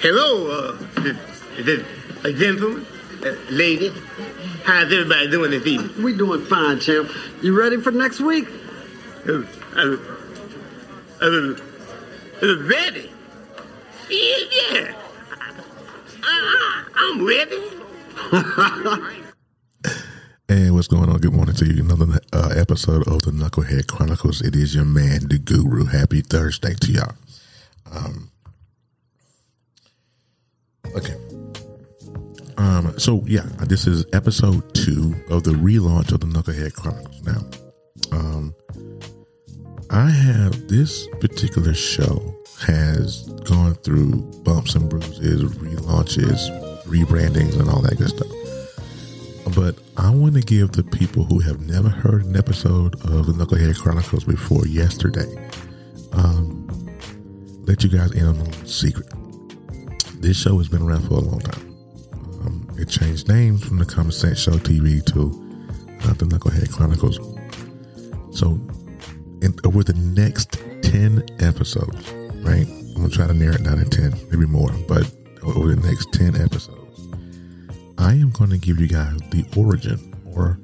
Hello, uh, is a gentleman, uh, lady? How's everybody doing this evening? We doing fine, champ. You ready for next week? Uh, uh, uh, uh, ready? Yeah, yeah. I, I'm ready. And what's going on? Good morning to you. Another uh, episode of the Knucklehead Chronicles. It is your man, the Guru. Happy Thursday to y'all. Um, okay. Um, so yeah, this is episode two of the relaunch of the Knucklehead Chronicles. Now, um, I have this particular show has gone through bumps and bruises, relaunches, rebrandings, and all that good stuff. But I want to give the people who have never heard an episode of the Knucklehead Chronicles before yesterday, um, let you guys in on a little secret. This show has been around for a long time. Um, it changed names from the Common Sense Show TV to uh, the Knucklehead Chronicles. So, in, over the next 10 episodes, right? I'm going to try to narrow it down to 10, maybe more, but over the next 10 episodes, I am going to give you guys the origin or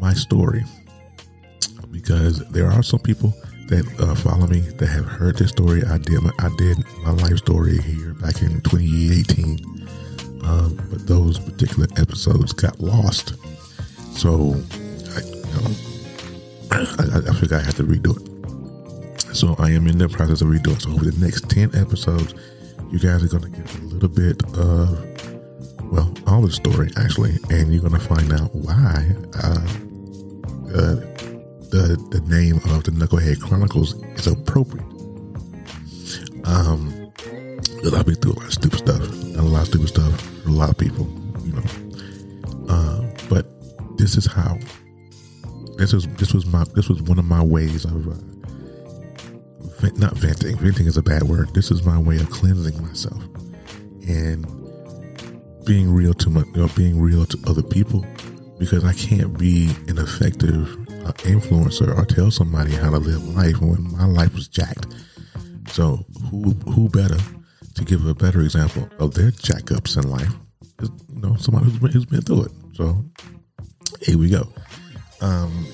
my story because there are some people that uh, follow me that have heard this story. I did my, I did my life story here back in 2018, um, but those particular episodes got lost. So I, you know, I, I figured I had to redo it. So I am in the process of redoing. So over the next 10 episodes, you guys are going to get a little bit of well, all the story actually, and you're gonna find out why uh, uh, the the name of the Knucklehead Chronicles is appropriate. Um, because I've been through a lot of stupid stuff, a lot of stupid stuff for a lot of people, you know. Uh, but this is how. This was this was my this was one of my ways of uh, vent, not venting. Venting is a bad word. This is my way of cleansing myself and being real to my, you know, being real to other people, because I can't be an effective uh, influencer or tell somebody how to live life when my life was jacked. So who who better to give a better example of their jackups in life? Is, you know, somebody who's been, who's been through it. So here we go. Um,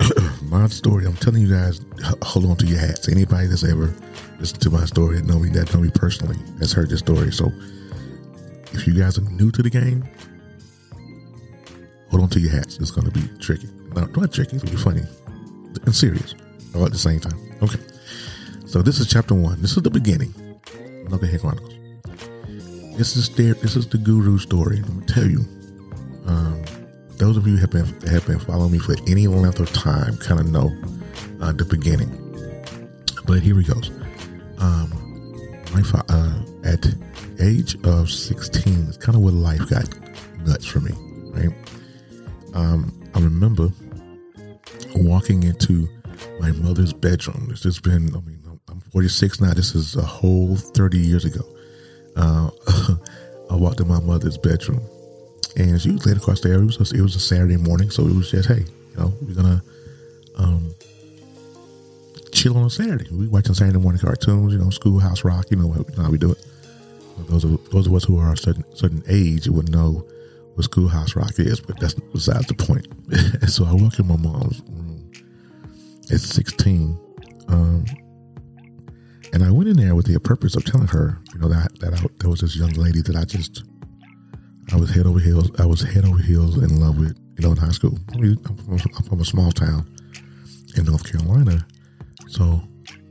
my story. I'm telling you guys, hold on to your hats. Anybody that's ever listened to my story that know me, that know me personally, has heard this story. So if you guys are new to the game, hold on to your hats. It's going to be tricky. Not, not it's going to be funny and serious all at the same time. Okay. So this is chapter one. This is the beginning. Look Knucklehead Chronicles. This is the, this is the guru story. Going to tell you. Um, those of you have been have been following me for any length of time kind of know uh, the beginning. But here he goes. Um, my fa- uh, at age of 16 is kind of where life got nuts for me, right? Um, I remember walking into my mother's bedroom. This has been, I mean, I'm 46 now. This is a whole 30 years ago. Uh, I walked in my mother's bedroom and she was laid across the area. It was, a, it was a Saturday morning. So it was just, hey, you know, we're to, um, chill on a Saturday. We watching Saturday morning cartoons, you know, Schoolhouse Rock, you know, you know how we do it. Those of those of us who are a certain certain age would know Schoolhouse Rock is, but that's besides the point. so I walk in my mom's room at 16, um, and I went in there with the purpose of telling her, you know, that that I, there was this young lady that I just I was head over heels. I was head over heels in love with, you know, in high school. I mean, I'm, from, I'm from a small town in North Carolina, so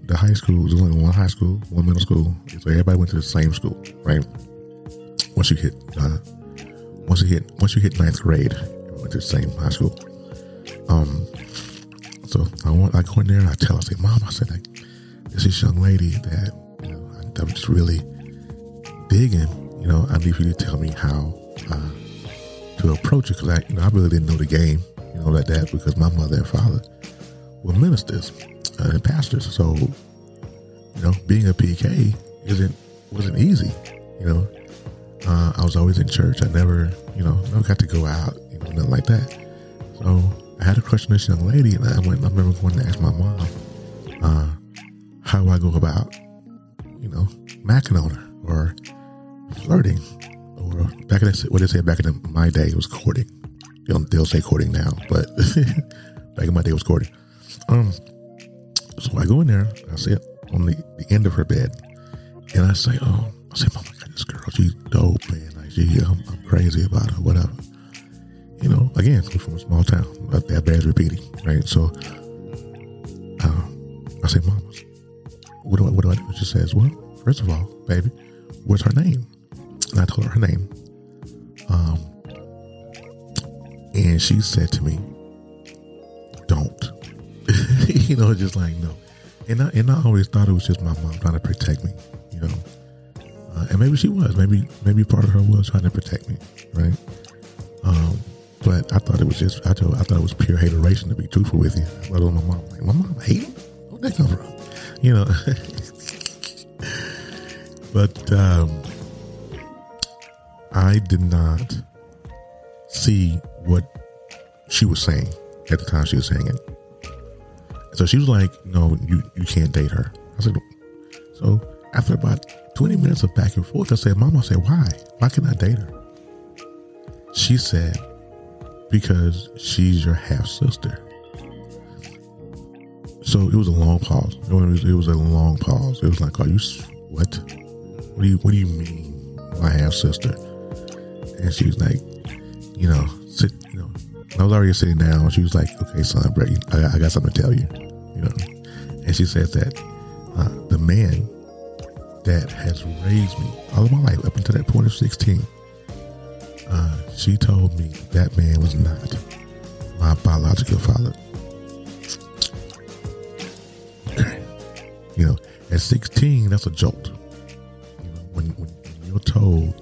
the high school was only one high school, one middle school, so everybody went to the same school, right? Once you hit, uh, once you hit, once you hit ninth grade, you went to the same high school. Um, so I want, I go in there and I tell I say, Mom, I said, like, this this young lady that you know I, I'm just really digging. You know, I need you to tell me how uh, to approach it because I, you know, I really didn't know the game. You know, like that because my mother and father were ministers uh, and pastors. So, you know, being a PK isn't wasn't easy. You know, uh, I was always in church. I never, you know, never got to go out. You know, nothing like that. So I had a crush on this young lady, and I went. I remember going to ask my mom, uh, "How do I go about, you know, macking on her or flirting, or back in the, what they say back in my day it was courting. They'll, they'll say courting now, but back in my day it was courting. Um, so I go in there, I sit on the, the end of her bed, and I say, "Oh, I say, God, this girl, she's dope, man. Like, she, I'm, I'm crazy about her, whatever." You know, again, we're from a small town. That bears repeating, right? So, uh, I say, "Mama, what do I, what do I do?" She says, "Well, first of all, baby, what's her name?" And I told her her name. Um, and she said to me, "Don't." you know, just like no. And I and I always thought it was just my mom trying to protect me, you know. Uh, and maybe she was, maybe maybe part of her was trying to protect me, right? Um, but I thought it was just I told I thought it was pure hateration to be truthful with you. Let alone my mom, like my mom hate him. Where'd that come from? You know. but um, I did not see what she was saying at the time she was saying it. So she was like, "No, you you can't date her." I said, "So after about twenty minutes of back and forth, I said, Mama, I said, why? Why can I date her?" She said, "Because she's your half sister." So it was a long pause. It was, it was a long pause. It was like, "Are you what? What do you What do you mean, my half sister?" And she was like, "You know, sit. You know." I was already sitting down. She was like, "Okay, son, I, I got something to tell you." You know, and she says that uh, the man that has raised me all of my life up until that point of sixteen, uh, she told me that man was not my biological father. Okay, you know, at sixteen, that's a jolt. You know, when when you're told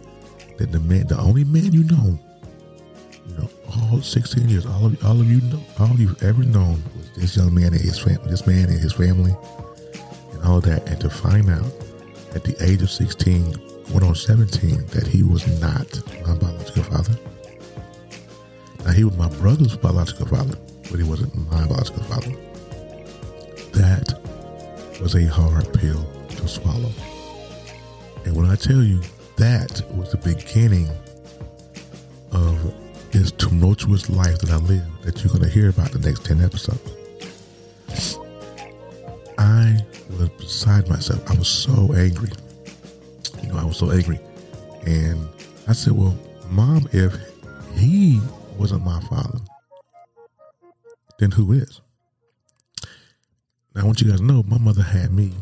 that the man, the only man you know you know, all 16 years, all of all of you know, all you've ever known was this young man and his family, this man and his family, and all that. And to find out at the age of 16, going on 17, that he was not my biological father. Now he was my brother's biological father, but he wasn't my biological father. That was a hard pill to swallow. And when I tell you that was the beginning of this tumultuous life that I live that you're going to hear about the next 10 episodes. Beside myself. I was so angry. You know, I was so angry. And I said, Well, mom, if he wasn't my father, then who is? Now, I want you guys to know my mother had me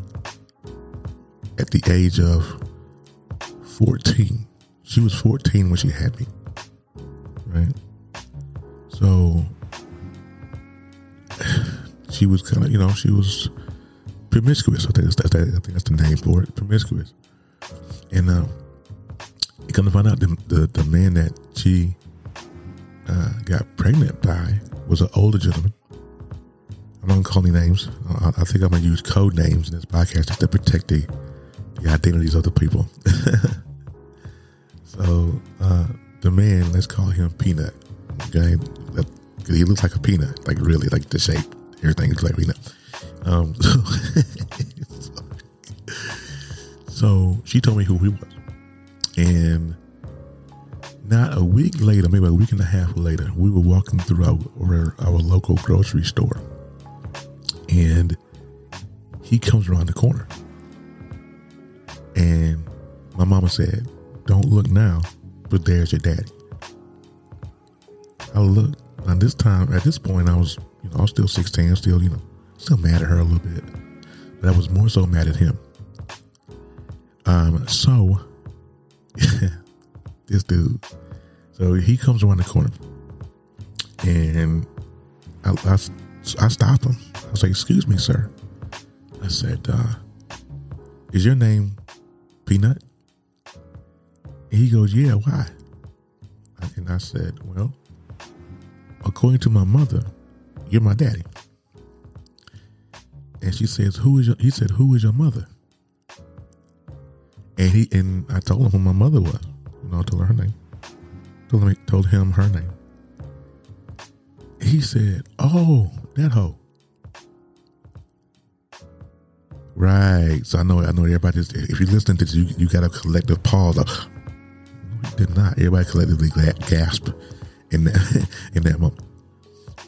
at the age of 14. She was 14 when she had me right? So she was kind of, you know, she was promiscuous. I think that's, that's, I think that's the name for it, promiscuous. And uh, you come to find out the, the, the man that she uh, got pregnant by was an older gentleman. I'm not gonna call any names. I, I think I'm gonna use code names in this podcast just to protect the, the identities of the people. so uh, the man, let's call him Peanut. Okay, he looks like a peanut, like really, like the shape, everything is like peanut. Um, so, so she told me who he was, and not a week later, maybe a week and a half later, we were walking through our our, local grocery store, and he comes around the corner, and my mama said, "Don't look now." but there's your daddy. I looked, and this time, at this point, I was, you know, I was still 16, still, you know, still mad at her a little bit, but I was more so mad at him. Um, so this dude, so he comes around the corner, and I, I, I stopped him. I was like, "Excuse me, sir." I said, uh, "Is your name Peanut?" And he goes, Yeah, why? And I said, Well, according to my mother, you're my daddy. And she says, Who is your he said, Who is your mother? And he and I told him who my mother was. You know, I told her her name. Told him told him her name. He said, Oh, that hoe. Right. So I know I know everybody if you're listening to this, you, you got a collective pause. Like, no, he did not. Everybody collectively ga- gasped in that in that moment.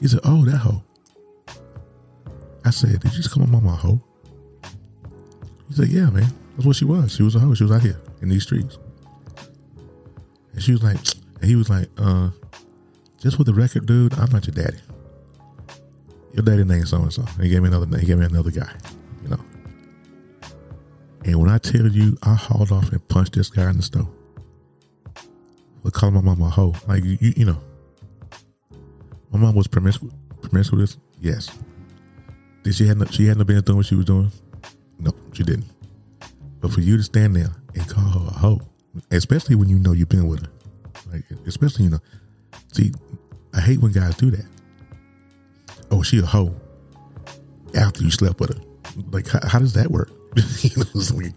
He said, Oh, that hoe. I said, Did you just call my mama a hoe? He said, Yeah, man. That's what she was. She was a hoe. She was out here in these streets. And she was like, and he was like, uh, just for the record, dude, I'm not your daddy. Your daddy name so and so. He gave me another name. He gave me another guy. You know. And when I tell you, I hauled off and punched this guy in the store for calling my mama a hoe. Like you, you, you know, my mom was promiscuous. Promiscuous, yes. Did she had no, she hadn't been doing what she was doing? No, she didn't. But for you to stand there and call her a hoe, especially when you know you've been with her, like especially you know, see, I hate when guys do that. Oh, she a hoe after you slept with her. Like, how, how does that work? you know, it's like,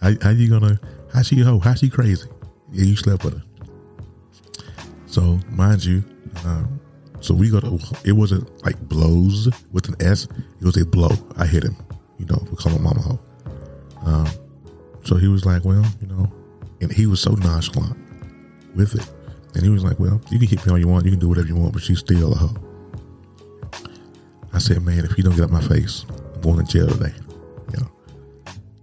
how, how you gonna? How she a hoe? How she crazy? Yeah, you slept with her. So, mind you, um, so we got. It wasn't like blows with an S. It was a blow. I hit him. You know, we call him mama hoe. Um, so he was like, well, you know, and he was so nonchalant with it. And he was like, well, you can hit me all you want. You can do whatever you want, but she's still a hoe. I said, man, if you don't get out my face, I'm going to jail today. You know.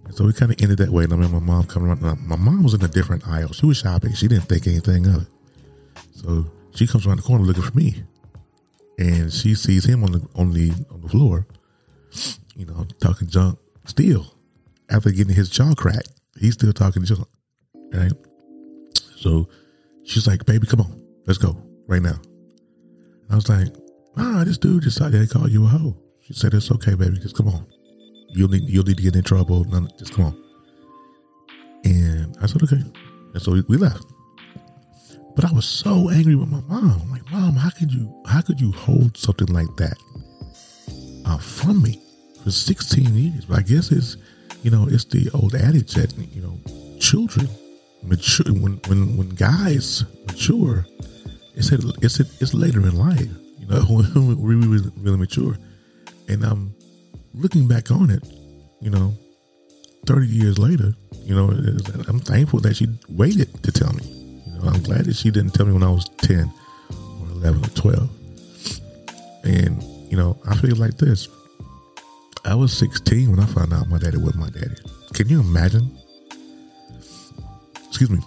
And so we kind of ended that way. And I remember my mom coming around. My mom was in a different aisle. She was shopping. She didn't think anything of it. So she comes around the corner looking for me. And she sees him on the on the on the floor, you know, talking junk still. After getting his jaw cracked, he's still talking junk. Right? So she's like, baby, come on, let's go right now. I was like, ah, this dude just decided to call you a hoe. She said, it's okay, baby, just come on. You'll need you'll need to get in trouble. None, just come on. And I said, okay. And so we left. But I was so angry with my mom. I'm like, mom, how could you how could you hold something like that uh, from me for 16 years? But I guess it's you know, it's the old adage that, you know, children mature when when when guys mature, it's it's it's later in life, you know, when we really, really mature. And I'm looking back on it, you know, 30 years later, you know, I'm thankful that she waited to tell me. I'm glad that she didn't tell me when I was 10 or 11 or 12. And, you know, I feel like this. I was 16 when I found out my daddy was my daddy. Can you imagine? Excuse me.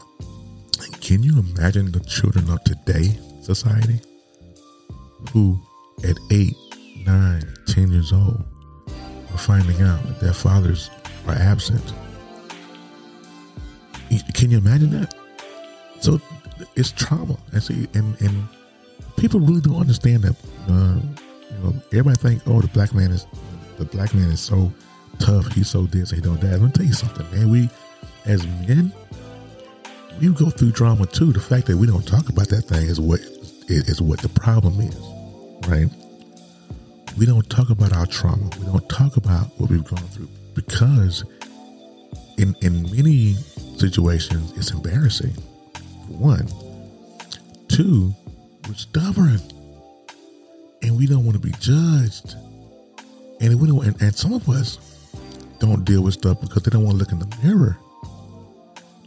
Can you imagine the children of today society who at 8, 9, 10 years old are finding out that their fathers are absent? Can you imagine that? So it's trauma. And see, and, and people really don't understand that. Uh, you know, everybody think, oh, the black man is the black man is so tough. He's so this. He don't that. Let me tell you something, man. We as men, we go through drama too. The fact that we don't talk about that thing is what is what the problem is, right? We don't talk about our trauma. We don't talk about what we've gone through because in in many situations it's embarrassing. One, two, we're stubborn, and we don't want to be judged. And we don't, and, and some of us don't deal with stuff because they don't want to look in the mirror.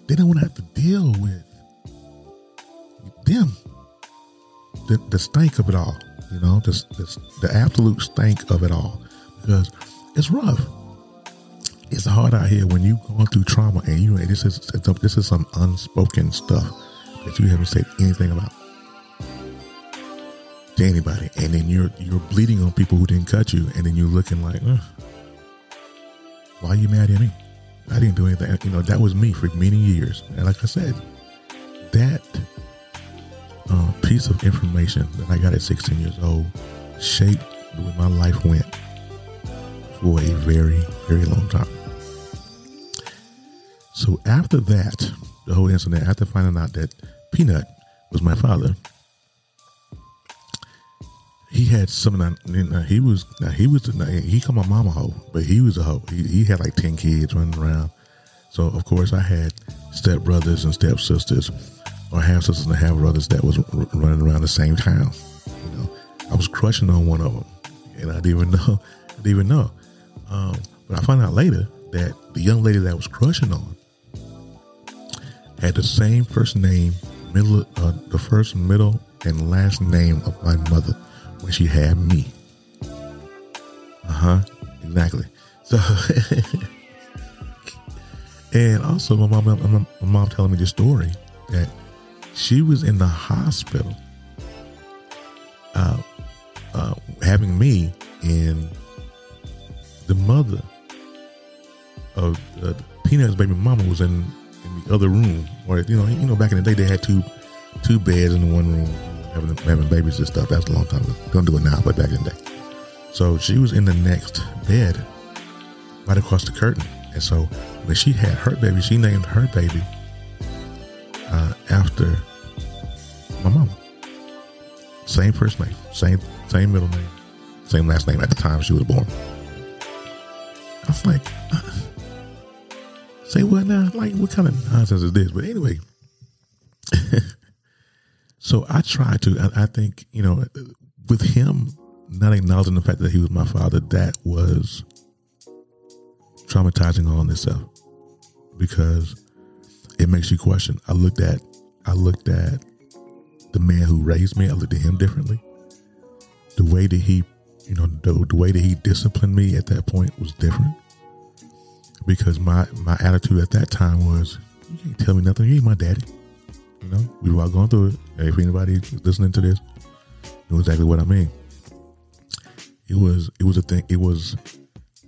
They don't want to have to deal with them, the, the stank of it all. You know, the, the, the absolute stank of it all because it's rough. It's hard out here when you going through trauma and you this is this is some unspoken stuff that you haven't said anything about to anybody, and then you're you're bleeding on people who didn't cut you, and then you're looking like, uh, why are you mad at me? I didn't do anything. You know, that was me for many years, and like I said, that uh, piece of information that I got at 16 years old shaped the way my life went for a very, very long time. So after that, the whole incident, after finding out that Peanut was my father, he had some. Now, he was now he was now, he called my mama hoe, but he was a hoe. He, he had like ten kids running around. So of course I had step brothers and step sisters, or half sisters and half brothers that was running around the same town. You know, I was crushing on one of them, and I didn't even know. I didn't even know. Um, But I found out later that the young lady that I was crushing on had the same first name, middle, uh, the first, middle, and last name of my mother when she had me. Uh huh. Exactly. So, and also my mom, my, mom telling me this story that she was in the hospital, uh, uh, having me, and the mother of uh, Peanut's baby mama was in in the other room, or you know, you know, back in the day they had two two beds in one room, having having babies and stuff. That's a long time ago. Don't do it now, but back in the day. So she was in the next bed, right across the curtain, and so when she had her baby, she named her baby uh, after my mama. Same first name, same same middle name, same last name at the time she was born. I was like, say what now? Like, what kind of nonsense is this? But anyway, so I tried to. I, I think you know, with him not acknowledging the fact that he was my father, that was traumatizing on itself because it makes you question. I looked at, I looked at the man who raised me. I looked at him differently. The way that he, you know, the, the way that he disciplined me at that point was different because my my attitude at that time was, you can't tell me nothing. You ain't my daddy. You know, we were all going through it. If anybody listening to this know exactly what I mean. It was it was a thing. It was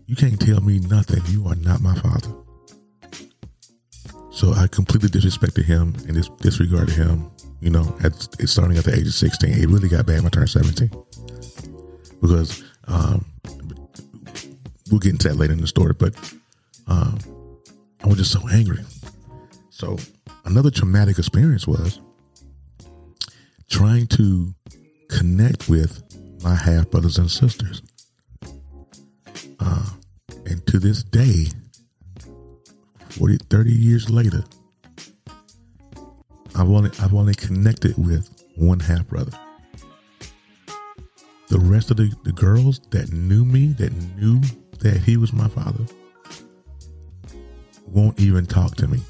you can't tell me nothing. You are not my father. So I completely disrespected him and dis- disregarded him. You know, at starting at the age of sixteen, it really got bad when I turned seventeen because um, we'll get into that later in the story. But um, I was just so angry. So another traumatic experience was trying to connect with my half brothers and sisters. Uh, and to this day, 40, 30 years later, I've only I've only connected with one half brother. The rest of the, the girls that knew me, that knew that he was my father, won't even talk to me.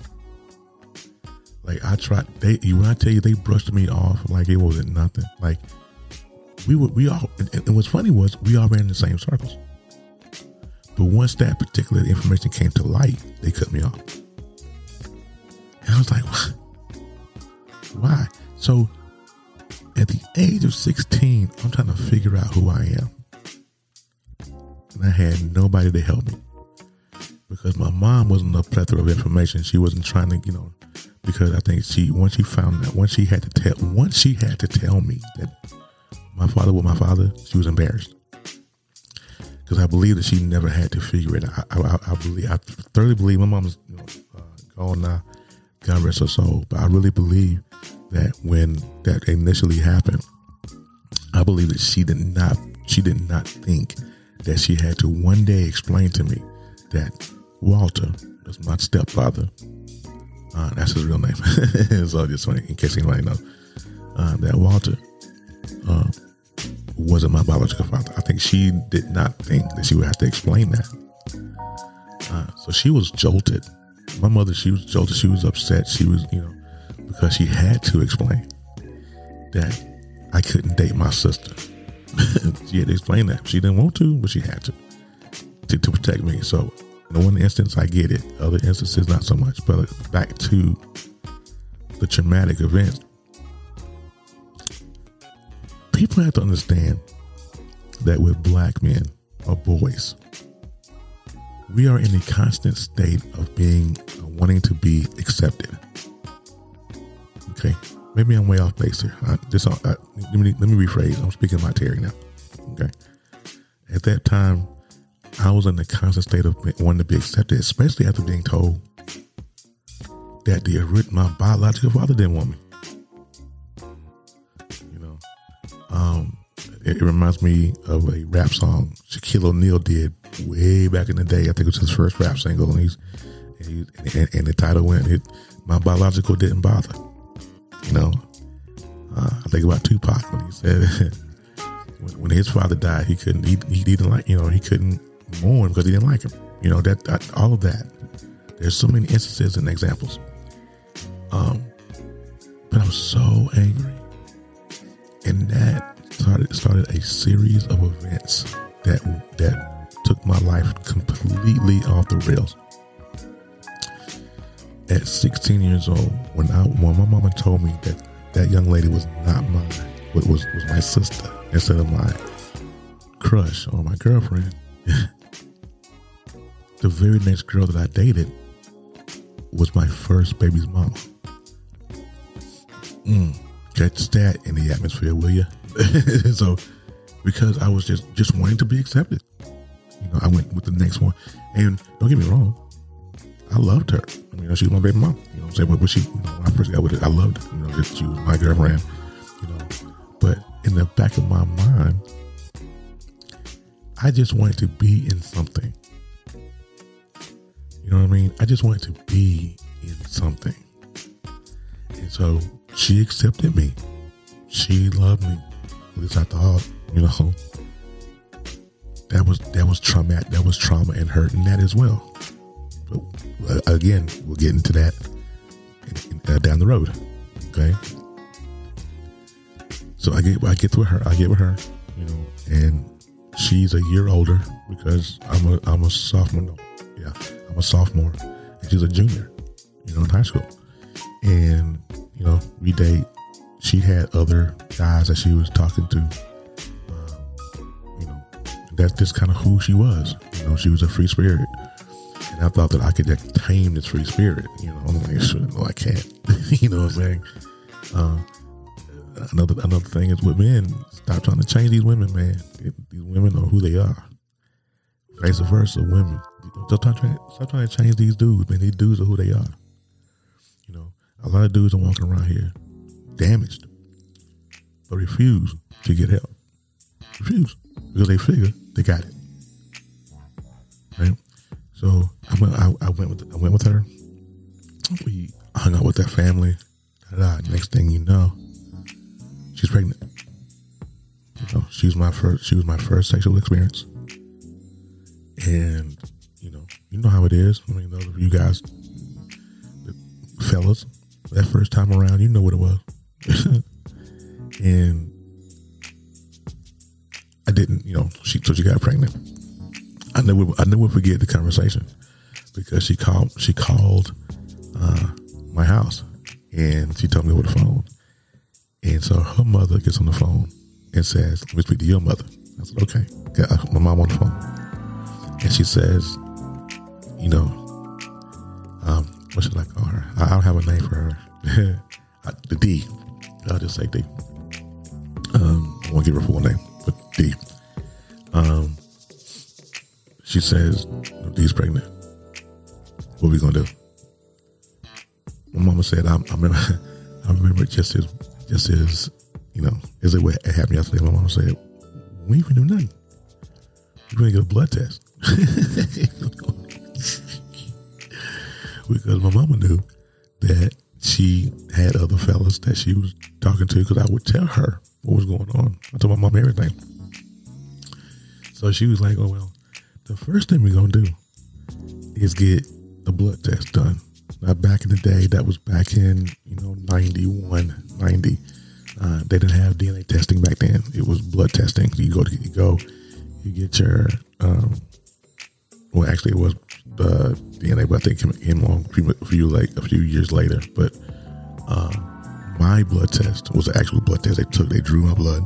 Like I tried, they when I tell you they brushed me off like it wasn't nothing. Like we were, we all, and, and what's funny was we all ran in the same circles. But once that particular information came to light, they cut me off. And I was like, what? Why? So at the age of 16, I'm trying to figure out who I am. And I had nobody to help me because my mom wasn't a plethora of information. She wasn't trying to, you know, because I think she once she found that once she had to tell once she had to tell me that my father was my father, she was embarrassed because I believe that she never had to figure it out. I, I, I believe I thoroughly believe my mom's you know, uh, gone now, God rest her soul, but I really believe that when that initially happened, I believe that she did not she did not think that she had to one day explain to me that Walter was my stepfather. Uh, that's his real name. so just funny, in case anybody knows uh, that Walter uh, wasn't my biological father. I think she did not think that she would have to explain that. Uh, so she was jolted. My mother, she was jolted. She was upset. She was, you know, because she had to explain that I couldn't date my sister. she had to explain that. She didn't want to, but she had to to, to protect me. So in one instance, I get it. Other instances, not so much. But back to the traumatic events. People have to understand that with black men or boys, we are in a constant state of being wanting to be accepted. Okay, maybe I'm way off base here. I, this, uh, let me let me rephrase. I'm speaking my Terry now. Okay, at that time, I was in a constant state of wanting to be accepted, especially after being told that the my biological father didn't want me. You know, um, it, it, reminds me of a rap song Shaquille O'Neal did way back in the day. I think it was his first rap single, and he's, and, and, and the title went, it, "My biological didn't bother." You know, uh, I think about Tupac when he said. when his father died, he couldn't. He, he didn't like. You know, he couldn't mourn because he didn't like him. You know that, that all of that. There's so many instances and examples. Um, but I was so angry, and that started started a series of events that that took my life completely off the rails. At 16 years old, when I when my mama told me that that young lady was not mine, was was my sister instead of my crush or my girlfriend. the very next girl that I dated was my first baby's mama. Mm, catch that in the atmosphere, will you? so, because I was just just wanting to be accepted, you know, I went with the next one. And don't get me wrong, I loved her. I mean, she was my baby mom. You know what I'm saying? But, but she, you know, when I first got with it, I loved her. You know, she was my girlfriend. You know, but in the back of my mind, I just wanted to be in something. You know what I mean? I just wanted to be in something. And so she accepted me. She loved me. At least I thought, you know. That was that was trauma that was trauma and hurt in that as well. But uh, again, we'll get into that uh, down the road. Okay. So I get I get with her. I get with her, you know, and she's a year older because I'm a I'm a sophomore. No, yeah, I'm a sophomore, and she's a junior, you know, in high school. And you know, we date. She had other guys that she was talking to. Um, you know, that's just kind of who she was. You know, she was a free spirit. And I thought that I could tame this free spirit. You know, I'm like, sure, no, I can't. you know what I'm saying? Uh, another another thing is with men, stop trying to change these women, man. These women are who they are. Vice versa, women. Stop trying, stop trying to change these dudes, man. These dudes are who they are. You know, a lot of dudes are walking around here damaged, but refuse to get help. Refuse because they figure they got it. Right. So I went. I, I went with. I went with her. We hung out with that family. Da-da. Next thing you know, she's pregnant. You know, she was my first. She was my first sexual experience, and you know, you know how it is. I mean, those of you guys, fellas, that first time around, you know what it was, and I didn't. You know, she so she got pregnant. I never, I never forget the conversation because she called. She called uh, my house and she told me over the phone. And so her mother gets on the phone and says, "Let me speak to your mother." I said, "Okay." Got my mom on the phone, and she says, "You know, um, what should I call her? I don't have a name for her. the D. I'll just say D. Um, I won't give her full name, but D. Um, she says, D's pregnant. What we gonna do? My mama said, I, I remember, I remember just as, just as, you know, as it, it happened yesterday. My mama said, we ain't gonna do nothing. We're gonna get a blood test. because my mama knew that she had other fellas that she was talking to because I would tell her what was going on. I told my mom everything. So she was like, oh, well, the first thing we're going to do is get the blood test done. Now, back in the day, that was back in, you know, 91, 90. Uh, they didn't have DNA testing back then. It was blood testing. You go you go, you get your, um, well, actually, it was uh, DNA, but I think it came along a few like a few years later. But uh, my blood test was the actual blood test they took. They drew my blood.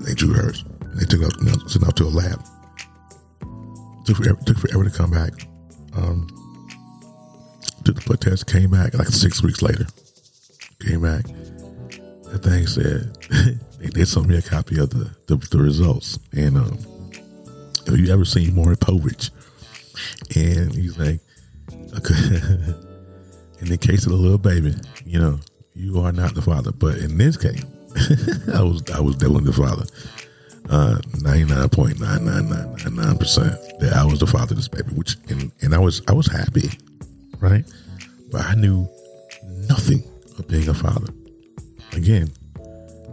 They drew hers. They took it you know, sent out to a lab. Took forever, took forever to come back. Um, took the blood test, came back like six weeks later. Came back. That thing said they, they sent me a copy of the the, the results. And um, have you ever seen Maury Povich? And he's like, in the case of the little baby, you know, you are not the father. But in this case, I was I was definitely the father. Uh, 99.99999% that I was the father of this baby, which and, and I was I was happy, right? But I knew nothing of being a father. Again,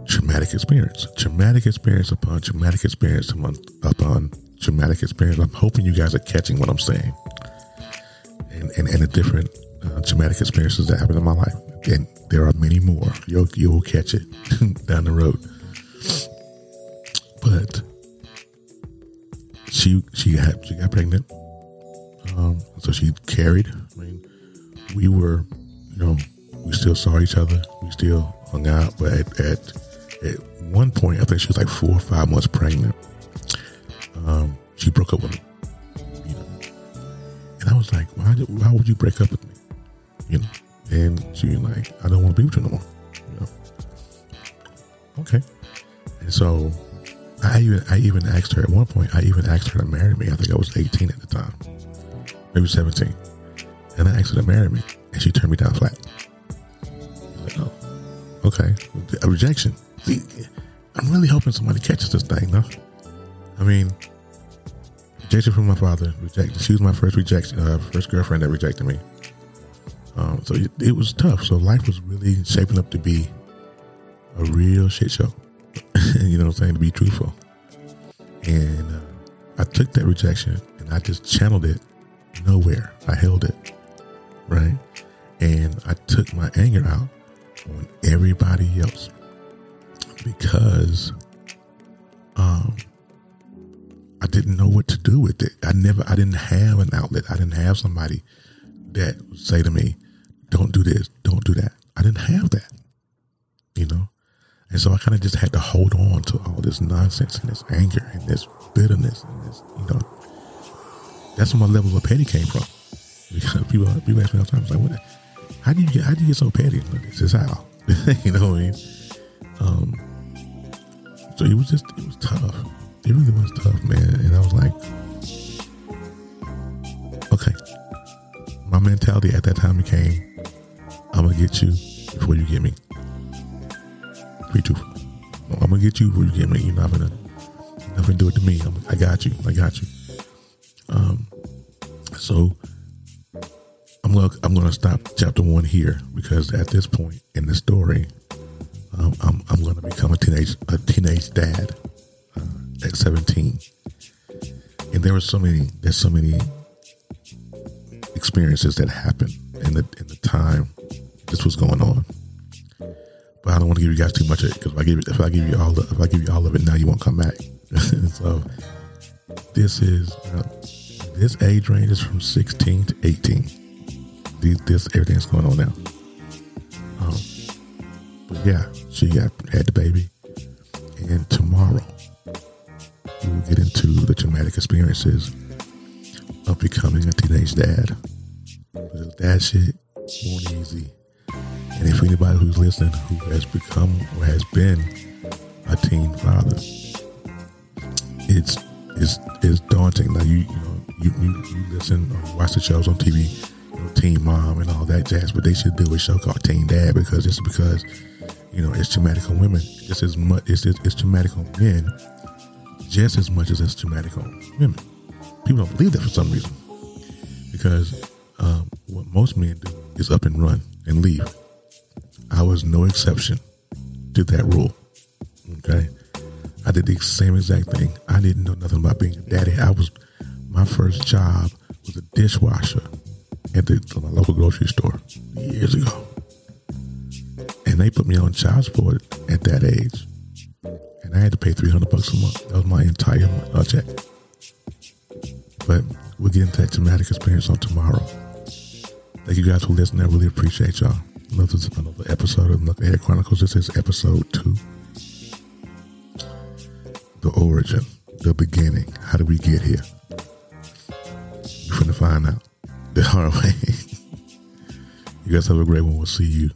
traumatic experience, traumatic experience upon traumatic experience upon, upon traumatic experience. I'm hoping you guys are catching what I'm saying, and and, and the different uh, traumatic experiences that happened in my life. And there are many more. You'll you'll catch it down the road. But she she had she got pregnant, um, so she carried. I mean, we were, you know, we still saw each other. We still hung out, but at, at at one point, I think she was like four or five months pregnant. Um, she broke up with me. You know, and I was like, why? Why would you break up with me? You know, and she was like, I don't want to be with you no more. You know, okay. And so I even I even asked her at one point. I even asked her to marry me. I think I was 18 at the time, maybe 17. And I asked her to marry me, and she turned me down flat. Like, oh, okay, a rejection. See, I'm really hoping somebody catches this thing, though. I mean, rejection from my father. Rejected. She was my first rejection, uh, first girlfriend that rejected me. Um, so it, it was tough. So life was really shaping up to be a real shit show. you know what I'm saying? To be truthful. And uh, I took that rejection and I just channeled it nowhere. I held it. Right. And I took my anger out on everybody else because um, I didn't know what to do with it. I never, I didn't have an outlet. I didn't have somebody that would say to me, don't do this, don't do that. I didn't have that, you know? And so I kind of just had to hold on to all this nonsense and this anger and this bitterness and this, you know, that's where my level of petty came from. Because people, people ask me all the time, like, what, how do you get, how do you get so petty? Like, This is how, you know what I mean? Um, so it was just, it was tough. It really was tough, man. And I was like, okay. My mentality at that time became, I'm gonna get you before you get me. Pretty truthful. I'm gonna get you before you get me. You're not gonna, not gonna do it to me. I'm, I got you. I got you. Um, so I'm gonna I'm gonna stop chapter one here because at this point in the story, um, I'm I'm gonna become a teenage a teenage dad uh, at 17, and there were so many there's so many experiences that happened in the in the time this was going on. But I don't want to give you guys too much of it because if I give if I give you all the, if I give you all of it now, you won't come back. so this is uh, this age range is from 16 to 18. These, this everything's going on now. Um, but yeah, she got had the baby, and tomorrow we get into the traumatic experiences of becoming a teenage dad. Because that shit won't easy. And if anybody who's listening who has become or has been a teen father, it's it's it's daunting. Now you you know you you, you listen or watch the shows on TV, you know, Teen Mom and all that jazz, but they should do a show called Teen Dad because just because you know it's traumatic on women just as much it's it's, it's traumatic on men just as much as on women. People don't believe that for some reason because um, what most men do is up and run and leave. I was no exception to that rule. Okay. I did the same exact thing. I didn't know nothing about being a daddy. I was my first job was a dishwasher at the, my local grocery store years ago. And they put me on child support at that age. And I had to pay 300 bucks a month. That was my entire uh, check. But we'll get into that traumatic experience on tomorrow. Thank you guys for listening. I really appreciate y'all. Love Another, another episode of Knucklehead Chronicles. This is episode two. The origin, the beginning. How did we get here? You're finna find out the hard way. you guys have a great one. We'll see you